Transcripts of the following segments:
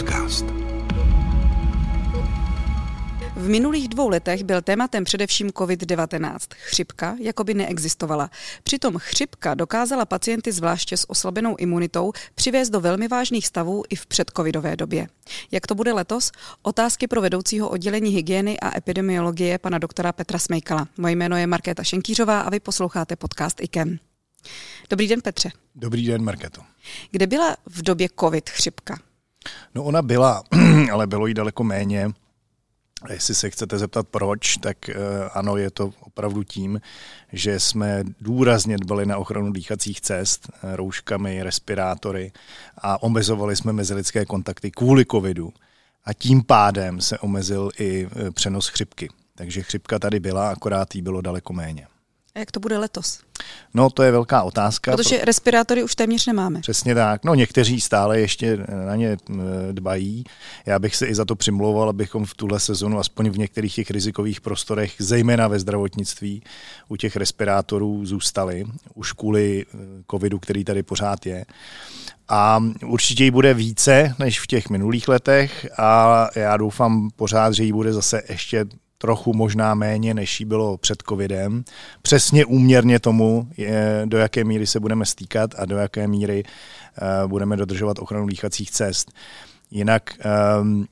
podcast. V minulých dvou letech byl tématem především COVID-19. Chřipka jako by neexistovala. Přitom chřipka dokázala pacienty zvláště s oslabenou imunitou přivést do velmi vážných stavů i v předcovidové době. Jak to bude letos? Otázky pro vedoucího oddělení hygieny a epidemiologie pana doktora Petra Smejkala. Moje jméno je Markéta Šenkýřová a vy posloucháte podcast IKEM. Dobrý den, Petře. Dobrý den, Marketo. Kde byla v době COVID chřipka? No ona byla, ale bylo jí daleko méně. Jestli se chcete zeptat proč, tak eh, ano, je to opravdu tím, že jsme důrazně dbali na ochranu dýchacích cest eh, rouškami, respirátory a omezovali jsme mezilidské kontakty kvůli covidu. A tím pádem se omezil i eh, přenos chřipky. Takže chřipka tady byla, akorát jí bylo daleko méně. A jak to bude letos? No, to je velká otázka. Protože pro... respirátory už téměř nemáme. Přesně tak. No, někteří stále ještě na ně dbají. Já bych se i za to přimlouval, abychom v tuhle sezonu, aspoň v některých těch rizikových prostorech, zejména ve zdravotnictví, u těch respirátorů zůstali, už kvůli eh, covidu, který tady pořád je. A určitě jí bude více než v těch minulých letech a já doufám pořád, že jí bude zase ještě trochu možná méně, než jí bylo před covidem. Přesně úměrně tomu, je, do jaké míry se budeme stýkat a do jaké míry uh, budeme dodržovat ochranu dýchacích cest. Jinak um,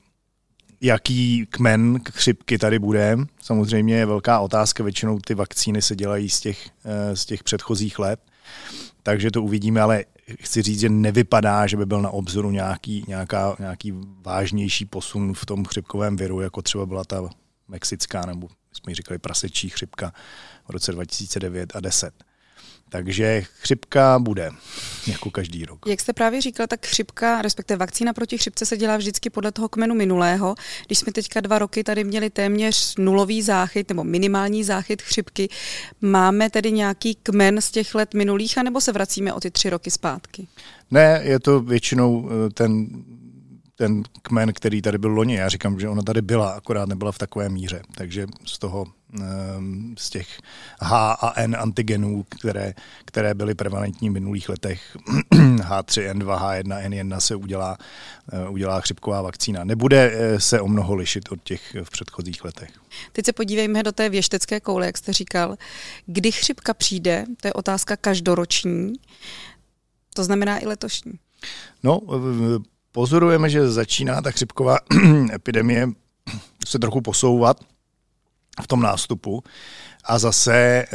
jaký kmen chřipky tady bude, samozřejmě je velká otázka, většinou ty vakcíny se dělají z těch, uh, z těch předchozích let, takže to uvidíme, ale chci říct, že nevypadá, že by byl na obzoru nějaký, nějaká, nějaký vážnější posun v tom chřipkovém viru, jako třeba byla ta mexická, nebo jsme ji říkali prasečí chřipka v roce 2009 a 10. Takže chřipka bude, jako každý rok. Jak jste právě říkal, tak chřipka, respektive vakcína proti chřipce se dělá vždycky podle toho kmenu minulého. Když jsme teďka dva roky tady měli téměř nulový záchyt nebo minimální záchyt chřipky, máme tedy nějaký kmen z těch let minulých, anebo se vracíme o ty tři roky zpátky? Ne, je to většinou eh, ten ten kmen, který tady byl loni. Já říkám, že ona tady byla, akorát nebyla v takové míře. Takže z toho, ehm, z těch H a N antigenů, které, které byly prevalentní v minulých letech, H3N2, H1N1 se udělá, eh, udělá chřipková vakcína. Nebude eh, se o mnoho lišit od těch v předchozích letech. Teď se podívejme do té věštecké koule, jak jste říkal. Kdy chřipka přijde, to je otázka každoroční, to znamená i letošní. No, pozorujeme, že začíná ta chřipková epidemie se trochu posouvat v tom nástupu a zase e,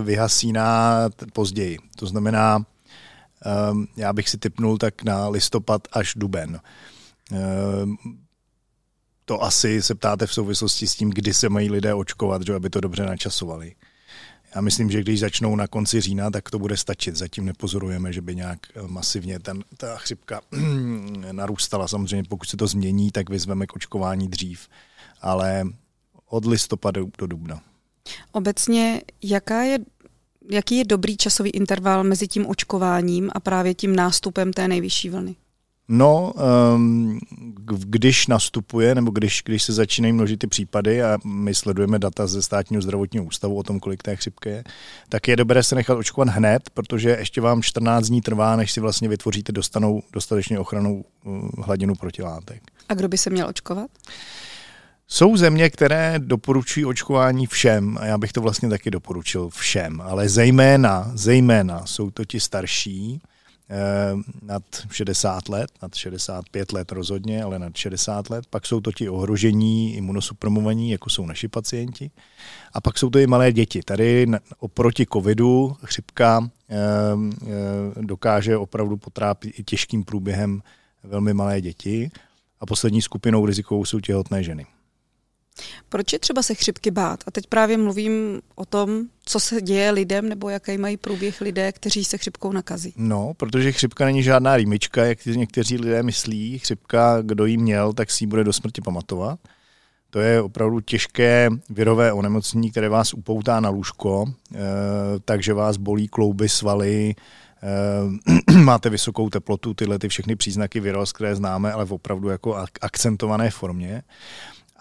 vyhasíná později. To znamená, e, já bych si typnul tak na listopad až duben. E, to asi se ptáte v souvislosti s tím, kdy se mají lidé očkovat, že aby to dobře načasovali. Já myslím, že když začnou na konci října, tak to bude stačit. Zatím nepozorujeme, že by nějak eh, masivně ten, ta chřipka narůstala. Samozřejmě pokud se to změní, tak vyzveme k očkování dřív. Ale od listopadu do dubna. Obecně, jaká je, jaký je dobrý časový interval mezi tím očkováním a právě tím nástupem té nejvyšší vlny? No, um, když nastupuje, nebo když, když se začínají množit ty případy a my sledujeme data ze státního zdravotního ústavu o tom, kolik té chřipky je, tak je dobré se nechat očkovat hned, protože ještě vám 14 dní trvá, než si vlastně vytvoříte dostanou dostatečně ochranou uh, hladinu protilátek. A kdo by se měl očkovat? Jsou země, které doporučují očkování všem a já bych to vlastně taky doporučil všem, ale zejména, zejména jsou to ti starší, Eh, nad 60 let, nad 65 let rozhodně, ale nad 60 let. Pak jsou to ti ohrožení imunosupromovaní, jako jsou naši pacienti. A pak jsou to i malé děti. Tady oproti covidu chřipka eh, eh, dokáže opravdu potrápit i těžkým průběhem velmi malé děti. A poslední skupinou rizikovou jsou těhotné ženy. Proč je třeba se chřipky bát? A teď právě mluvím o tom, co se děje lidem nebo jaký mají průběh lidé, kteří se chřipkou nakazí. No, protože chřipka není žádná rýmička, jak někteří lidé myslí. Chřipka, kdo jí měl, tak si ji bude do smrti pamatovat. To je opravdu těžké virové onemocnění, které vás upoutá na lůžko, eh, takže vás bolí klouby, svaly, eh, máte vysokou teplotu, tyhle ty všechny příznaky viroz, které známe, ale v opravdu jako akcentované formě.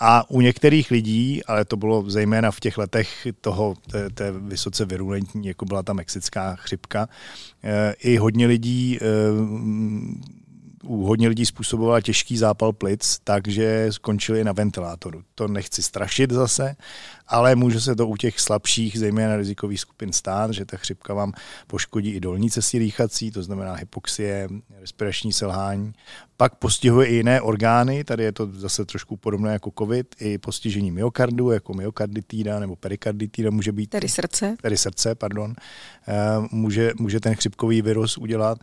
A u některých lidí, ale to bylo zejména v těch letech toho, té, té vysoce virulentní, jako byla ta mexická chřipka, eh, i hodně lidí eh, u hodně lidí způsobovala těžký zápal plic, takže skončili na ventilátoru. To nechci strašit zase, ale může se to u těch slabších, zejména rizikových skupin stát, že ta chřipka vám poškodí i dolní cesty dýchací, to znamená hypoxie, respirační selhání. Pak postihuje i jiné orgány, tady je to zase trošku podobné jako COVID, i postižení myokardu, jako myokarditída nebo perikarditída může být. Tedy srdce. Tedy srdce, pardon. Eh, může, může ten chřipkový virus udělat.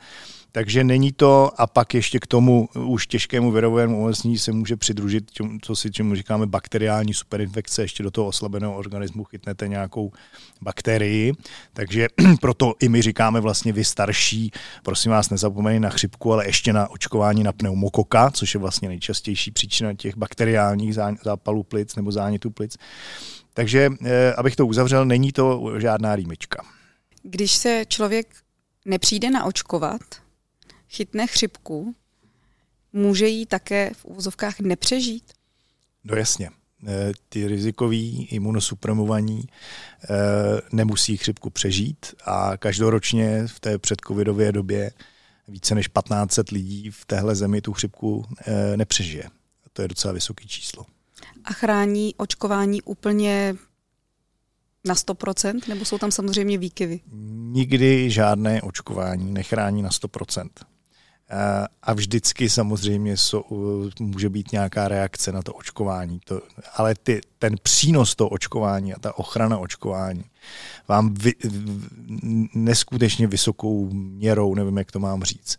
Takže není to, a pak ještě k tomu už těžkému virovému onemocnění se může přidružit, co si čemu říkáme bakteriální superinfekce, ještě do toho oslabeného organismu chytnete nějakou bakterii, takže proto i my říkáme vlastně vy starší, prosím vás nezapomeňte na chřipku, ale ještě na očkování na pneumokoka, což je vlastně nejčastější příčina těch bakteriálních zápalů plic nebo zánětů plic. Takže, eh, abych to uzavřel, není to žádná rýmička. Když se člověk nepřijde naočkovat, chytne chřipku, může jí také v úvozovkách nepřežít? No jasně. E, ty rizikoví imunosuprimovaní e, nemusí chřipku přežít a každoročně v té předcovidové době více než 1500 lidí v téhle zemi tu chřipku e, nepřežije. To je docela vysoké číslo. A chrání očkování úplně na 100%, nebo jsou tam samozřejmě výkyvy? Nikdy žádné očkování nechrání na 100%. Eh, a vždycky samozřejmě so, může být nějaká reakce na to očkování. To, ale ty, ten přínos toho očkování a ta ochrana očkování vám vy, neskutečně vysokou měrou, nevím, jak to mám říct,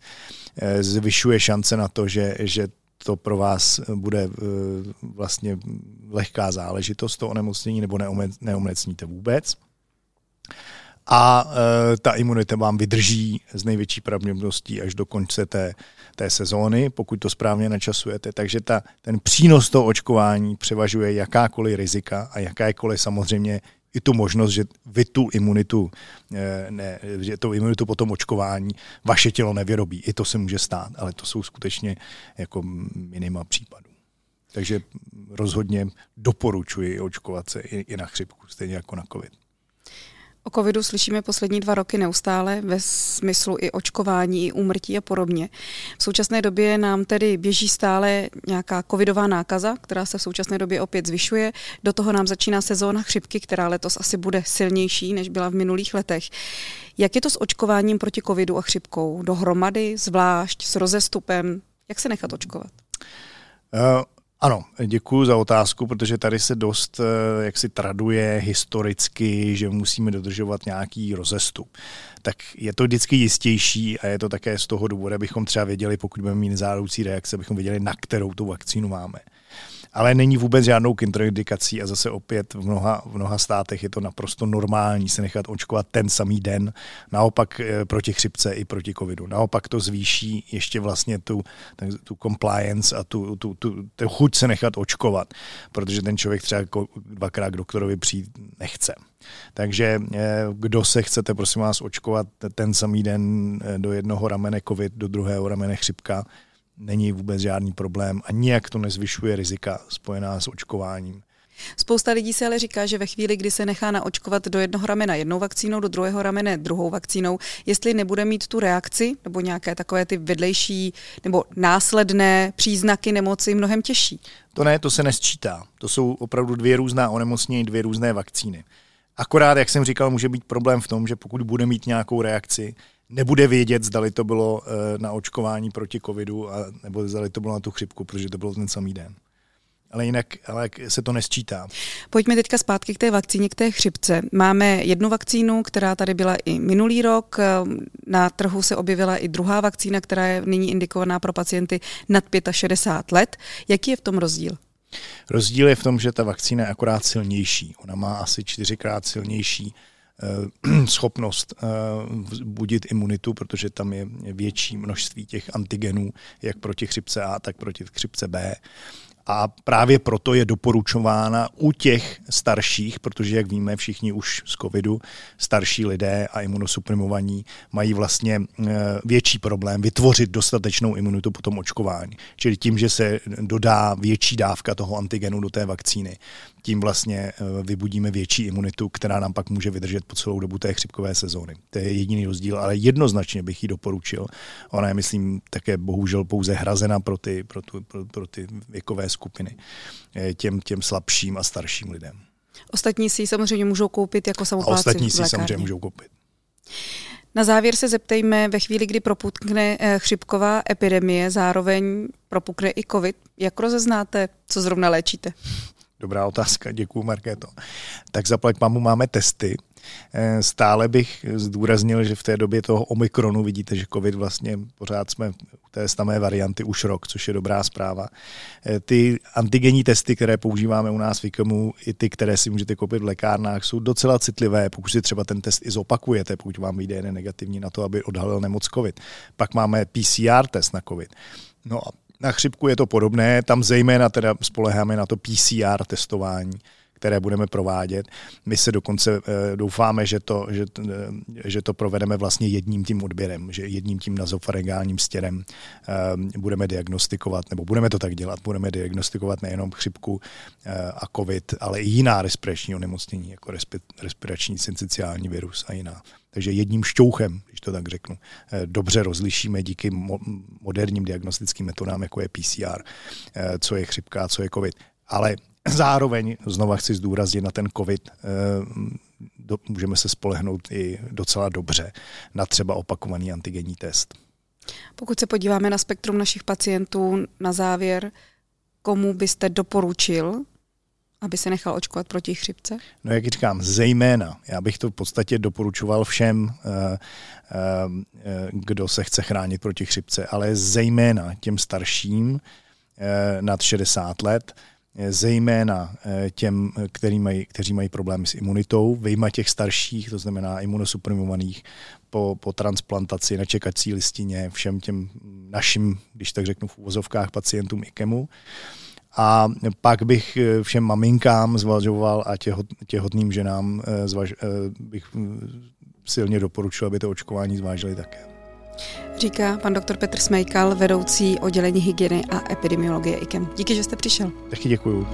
eh, zvyšuje šance na to, že, že to pro vás bude eh, vlastně lehká záležitost, to onemocnění, nebo neomocníte vůbec a e, ta imunita vám vydrží z největší pravděpodobností až do konce té, té sezóny, pokud to správně načasujete. Takže ta, ten přínos toho očkování převažuje jakákoliv rizika a jakákoliv samozřejmě i tu možnost, že vy tu imunitu, e, ne, že tu imunitu po tom očkování vaše tělo nevyrobí. I to se může stát, ale to jsou skutečně jako minima případů. Takže rozhodně doporučuji očkovat se i, i na chřipku, stejně jako na COVID. O covidu slyšíme poslední dva roky neustále ve smyslu i očkování, i úmrtí a podobně. V současné době nám tedy běží stále nějaká covidová nákaza, která se v současné době opět zvyšuje. Do toho nám začíná sezóna chřipky, která letos asi bude silnější, než byla v minulých letech. Jak je to s očkováním proti covidu a chřipkou? Dohromady, zvlášť, s rozestupem? Jak se nechat očkovat? Uh, ano, děkuji za otázku, protože tady se dost eh, jak si traduje historicky, že musíme dodržovat nějaký rozestup. Tak je to vždycky jistější a je to také z toho důvodu, abychom třeba věděli, pokud budeme mít nezároucí reakce, abychom věděli, na kterou tu vakcínu máme ale není vůbec žádnou kontraindikací a zase opět v mnoha, v mnoha státech je to naprosto normální se nechat očkovat ten samý den, naopak eh, proti chřipce i proti covidu. Naopak to zvýší ještě vlastně tu, tu compliance a tu, tu, tu, tu chuť se nechat očkovat, protože ten člověk třeba dvakrát k doktorovi přijít nechce. Takže eh, kdo se chcete, prosím vás, očkovat ten samý den eh, do jednoho ramene covid, do druhého ramene chřipka, není vůbec žádný problém a nijak to nezvyšuje rizika spojená s očkováním. Spousta lidí se ale říká, že ve chvíli, kdy se nechá naočkovat do jednoho ramena jednou vakcínou, do druhého ramene druhou vakcínou, jestli nebude mít tu reakci nebo nějaké takové ty vedlejší nebo následné příznaky nemoci mnohem těžší. To ne, to se nesčítá. To jsou opravdu dvě různá onemocnění, dvě různé vakcíny. Akorát, jak jsem říkal, může být problém v tom, že pokud bude mít nějakou reakci, nebude vědět, zdali to bylo eh, na očkování proti covidu, a, nebo zdali to bylo na tu chřipku, protože to bylo ten samý den. Ale jinak ale se to nesčítá. Pojďme teďka zpátky k té vakcíně, k té chřipce. Máme jednu vakcínu, která tady byla i minulý rok. Na trhu se objevila i druhá vakcína, která je nyní indikovaná pro pacienty nad 65 let. Jaký je v tom rozdíl? Rozdíl je v tom, že ta vakcína je akorát silnější. Ona má asi čtyřikrát silnější schopnost eh, budit imunitu, protože tam je větší množství těch antigenů, jak proti chřipce A, tak proti chřipce B. A právě proto je doporučována u těch starších, protože jak víme všichni už z covidu, starší lidé a imunosuprimovaní mají vlastně eh, větší problém vytvořit dostatečnou imunitu po tom očkování. Čili tím, že se dodá větší dávka toho antigenu do té vakcíny, tím vlastně vybudíme větší imunitu, která nám pak může vydržet po celou dobu té chřipkové sezóny. To je jediný rozdíl, ale jednoznačně bych ji doporučil. Ona je, myslím, také bohužel pouze hrazena pro ty, pro, tu, pro, pro ty věkové skupiny, těm, těm slabším a starším lidem. Ostatní si ji samozřejmě můžou koupit jako samopláci. A ostatní si samozřejmě můžou koupit. Na závěr se zeptejme, ve chvíli, kdy propukne eh, chřipková epidemie, zároveň propukne i covid, jak rozeznáte, co zrovna léčíte? Dobrá otázka, děkuji Markéto. Tak zaplať mamu máme testy, Eh, stále bych zdůraznil, že v té době toho Omikronu vidíte, že COVID vlastně pořád jsme u té samé varianty už rok, což je dobrá zpráva. Eh, ty antigenní testy, které používáme u nás v IKEMu, i ty, které si můžete koupit v lékárnách, jsou docela citlivé, pokud si třeba ten test i zopakujete, pokud vám vyjde jeden negativní na to, aby odhalil nemoc COVID. Pak máme PCR test na COVID. No a na chřipku je to podobné, tam zejména teda spoleháme na to PCR testování které budeme provádět. My se dokonce eh, doufáme, že to, že, eh, že to provedeme vlastně jedním tím odběrem, že jedním tím nazofaregálním stěrem eh, budeme diagnostikovat, nebo budeme to tak dělat, budeme diagnostikovat nejenom chřipku a covid, ale i jiná respirační onemocnění, jako respirační syncyciální virus a jiná. Takže jedním šťouchem, když to tak řeknu, dobře rozlišíme díky moderním diagnostickým metodám, jako je PCR, co je chřipka, co je COVID. Ale Zároveň, znova chci zdůraznit na ten COVID, eh, do, můžeme se spolehnout i docela dobře na třeba opakovaný antigenní test. Pokud se podíváme na spektrum našich pacientů na závěr, komu byste doporučil, aby se nechal očkovat proti chřipce? No jak říkám, zejména. Já bych to v podstatě doporučoval všem, eh, eh, kdo se chce chránit proti chřipce, ale zejména těm starším nad 60 let, zejména eh, těm, který mají, kteří mají problémy s imunitou, vyjma těch starších, to znamená imunosuprimovaných po, po transplantaci na čekací listině, všem těm našim, když tak řeknu v úvozovkách, pacientům IKEMu. A pak bych eh, všem maminkám zvažoval a těhot, těhotným ženám eh, zvaž, bych silně doporučil, aby to očkování zvážili také říká pan doktor Petr Smejkal, vedoucí oddělení hygieny a epidemiologie IKEM. Díky, že jste přišel. Taky děkuju.